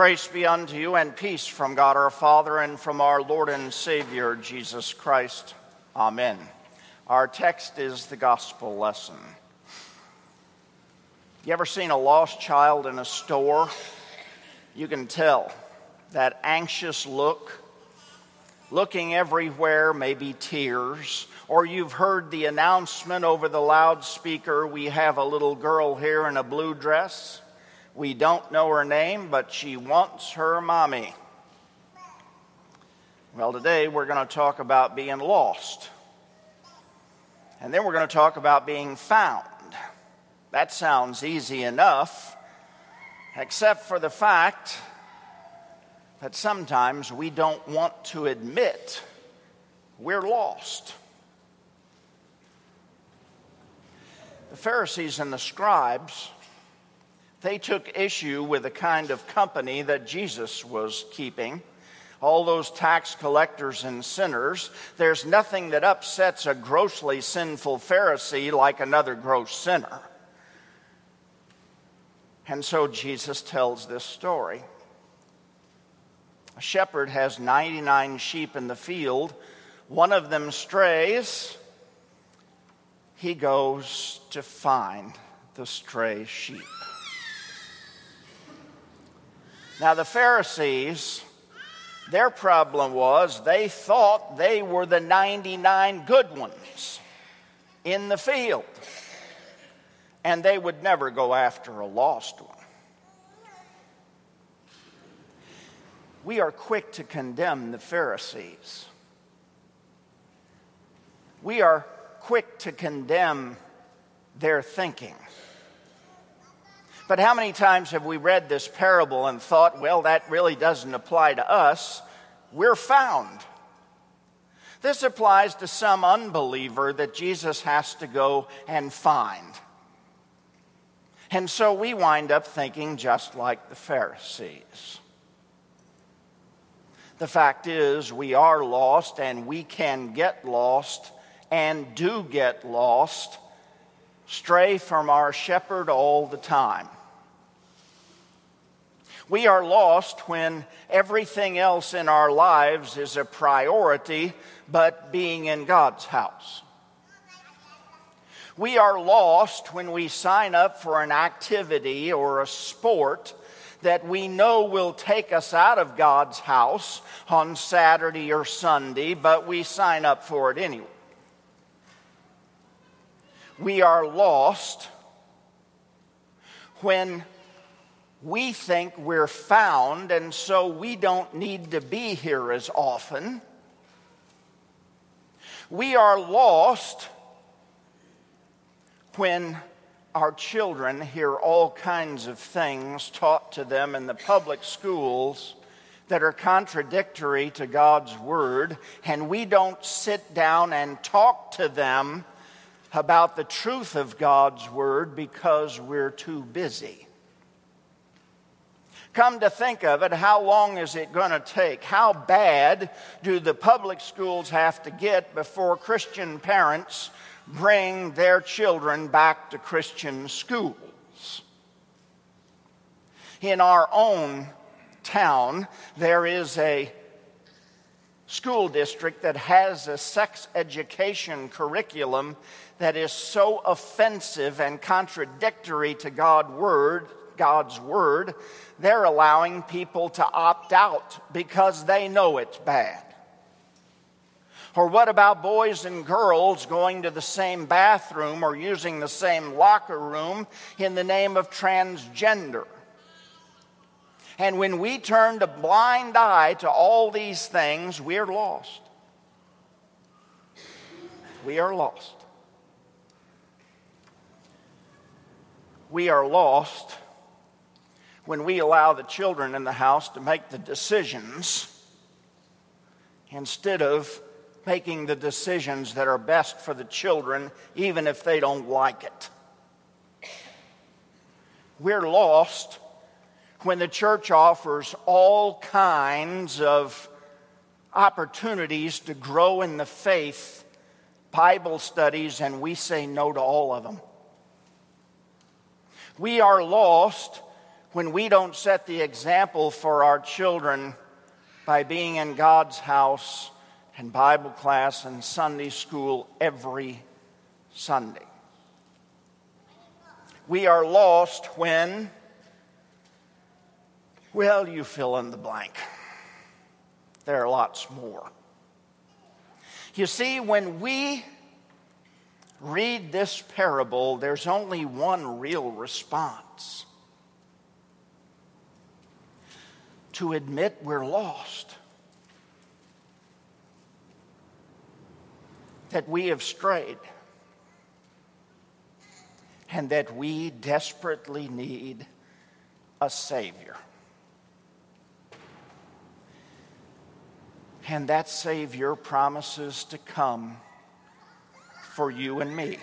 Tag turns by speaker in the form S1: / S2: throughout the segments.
S1: Grace be unto you and peace from God our Father and from our Lord and Savior Jesus Christ. Amen. Our text is the gospel lesson. You ever seen a lost child in a store? You can tell that anxious look, looking everywhere, maybe tears, or you've heard the announcement over the loudspeaker we have a little girl here in a blue dress. We don't know her name, but she wants her mommy. Well, today we're going to talk about being lost. And then we're going to talk about being found. That sounds easy enough, except for the fact that sometimes we don't want to admit we're lost. The Pharisees and the scribes they took issue with the kind of company that Jesus was keeping. All those tax collectors and sinners. There's nothing that upsets a grossly sinful Pharisee like another gross sinner. And so Jesus tells this story. A shepherd has 99 sheep in the field, one of them strays. He goes to find the stray sheep. Now, the Pharisees, their problem was they thought they were the 99 good ones in the field, and they would never go after a lost one. We are quick to condemn the Pharisees. We are quick to condemn their thinking. But how many times have we read this parable and thought, well, that really doesn't apply to us? We're found. This applies to some unbeliever that Jesus has to go and find. And so we wind up thinking just like the Pharisees. The fact is, we are lost and we can get lost and do get lost, stray from our shepherd all the time. We are lost when everything else in our lives is a priority, but being in God's house. We are lost when we sign up for an activity or a sport that we know will take us out of God's house on Saturday or Sunday, but we sign up for it anyway. We are lost when we think we're found, and so we don't need to be here as often. We are lost when our children hear all kinds of things taught to them in the public schools that are contradictory to God's Word, and we don't sit down and talk to them about the truth of God's Word because we're too busy. Come to think of it, how long is it going to take? How bad do the public schools have to get before Christian parents bring their children back to Christian schools? In our own town, there is a school district that has a sex education curriculum that is so offensive and contradictory to God word, God's word they're allowing people to opt out because they know it's bad. Or what about boys and girls going to the same bathroom or using the same locker room in the name of transgender? And when we turn a blind eye to all these things, we're lost. We are lost. We are lost when we allow the children in the house to make the decisions instead of making the decisions that are best for the children, even if they don't like it. We're lost when the church offers all kinds of opportunities to grow in the faith, Bible studies, and we say no to all of them. We are lost when we don't set the example for our children by being in God's house and Bible class and Sunday school every Sunday. We are lost when, well, you fill in the blank. There are lots more. You see, when we read this parable, there's only one real response to admit we're lost, that we have strayed, and that we desperately need a Savior. And that Savior promises to come for you and me.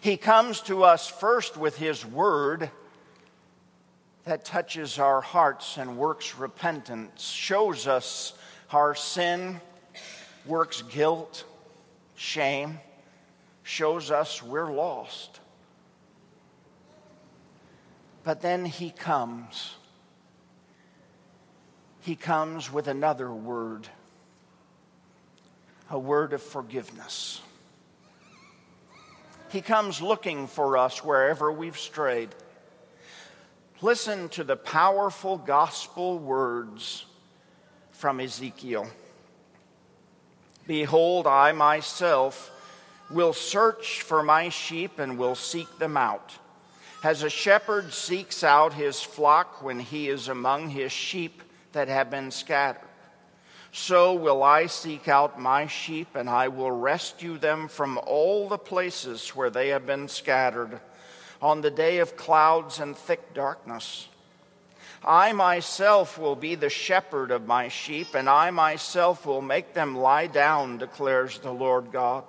S1: He comes to us first with His Word that touches our hearts and works repentance, shows us our sin, works guilt, shame, shows us we're lost. But then He comes. He comes with another word a word of forgiveness. He comes looking for us wherever we've strayed. Listen to the powerful gospel words from Ezekiel Behold, I myself will search for my sheep and will seek them out. As a shepherd seeks out his flock when he is among his sheep that have been scattered so will I seek out my sheep, and I will rescue them from all the places where they have been scattered on the day of clouds and thick darkness. I myself will be the shepherd of my sheep, and I myself will make them lie down, declares the Lord God.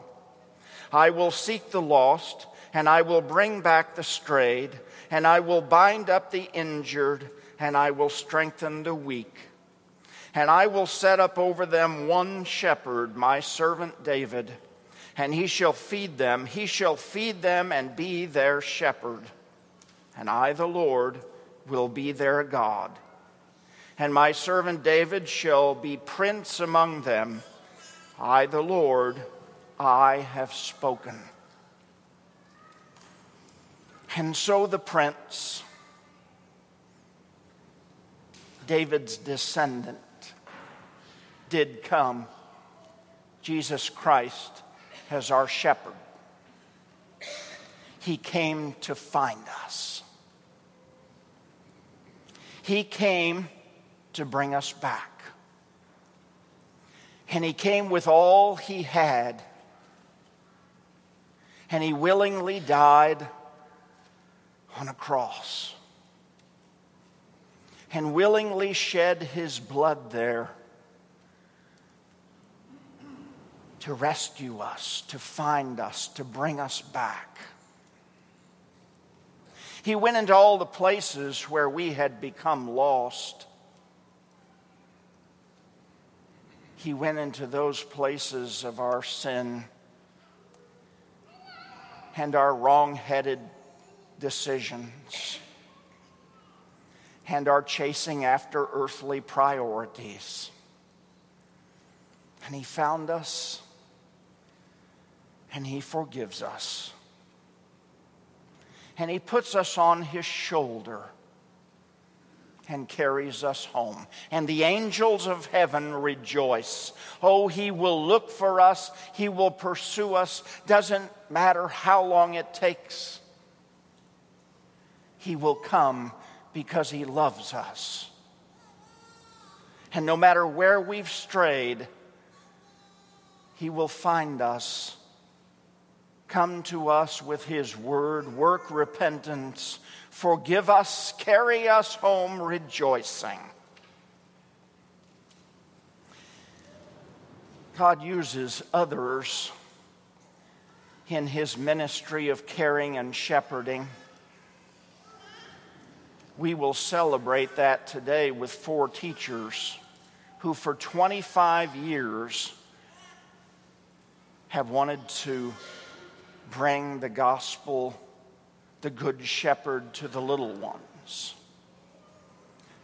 S1: I will seek the lost, and I will bring back the strayed, and I will bind up the injured, and I will strengthen the weak and I will set up over them one shepherd, my servant David, and he shall feed them. He shall feed them and be their shepherd. And I, the Lord, will be their God. And my servant David shall be prince among them. I, the Lord, I have spoken. And so the prince, David's descendant, did come, Jesus Christ as our shepherd. He came to find us. He came to bring us back. And He came with all He had. And He willingly died on a cross. And willingly shed His blood there to rescue us, to find us, to bring us back. He went into all the places where we had become lost. He went into those places of our sin and our wrong headed decisions and our chasing after earthly priorities. And He found us and He forgives us. And He puts us on His shoulder and carries us home. And the angels of heaven rejoice. Oh, He will look for us, He will pursue us. Doesn't matter how long it takes, He will come because He loves us. And no matter where we've strayed, He will find us come to us with His word, work repentance, forgive us, carry us home rejoicing. God uses others in His ministry of caring and shepherding. We will celebrate that today with four teachers who, for 25 years, have wanted to bring the gospel the Good Shepherd to the little ones.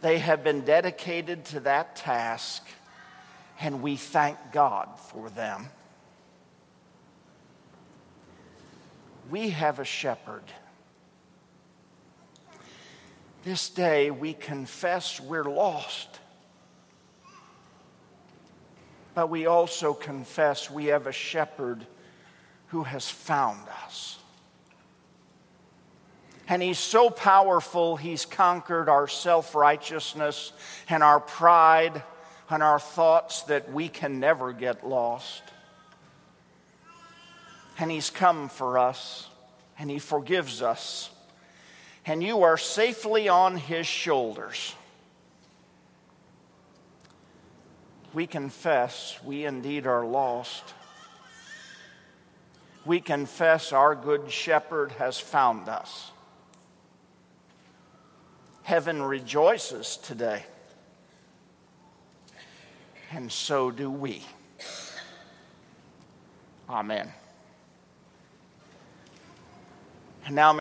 S1: They have been dedicated to that task, and we thank God for them. We have a shepherd. This day we confess we're lost, but we also confess we have a shepherd who has found us. And he's so powerful, he's conquered our self righteousness and our pride and our thoughts that we can never get lost. And he's come for us, and he forgives us. And you are safely on his shoulders. We confess we indeed are lost. We confess our good shepherd has found us. Heaven rejoices today, and so do we. Amen. And now,